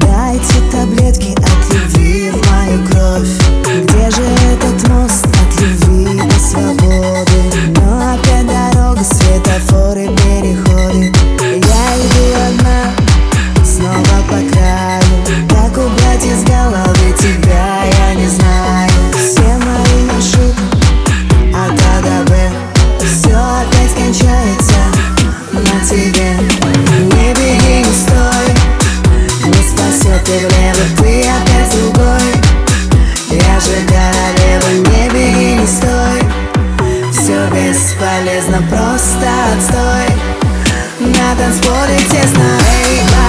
Дайте таблетки от любви в мою кровь. Где же этот мост от любви до свободы? Но опять дорога, светофоры, переходы. Я иду одна, снова по краю. Ты влево, ты опять другой Я же королева, не беги, не стой. Все бесполезно, просто отстой. На танцполе тесно, эй,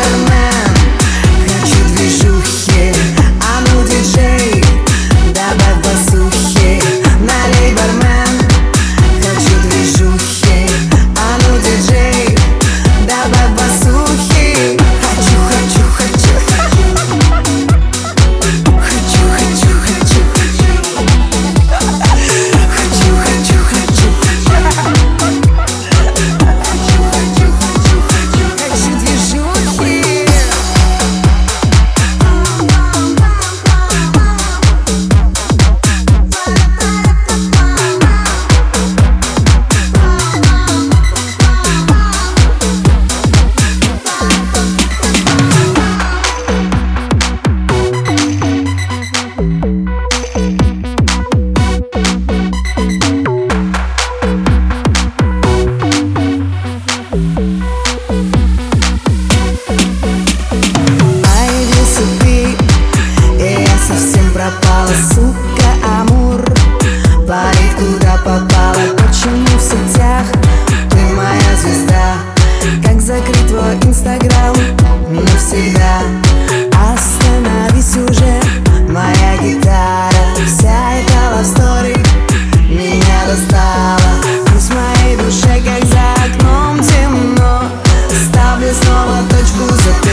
куда попала. Почему в сетях ты моя звезда? Как закрыть твой инстаграм навсегда? Остановись уже, моя гитара. Вся эта love story меня достала. Пусть в моей душе как за окном темно Ставлю снова точку за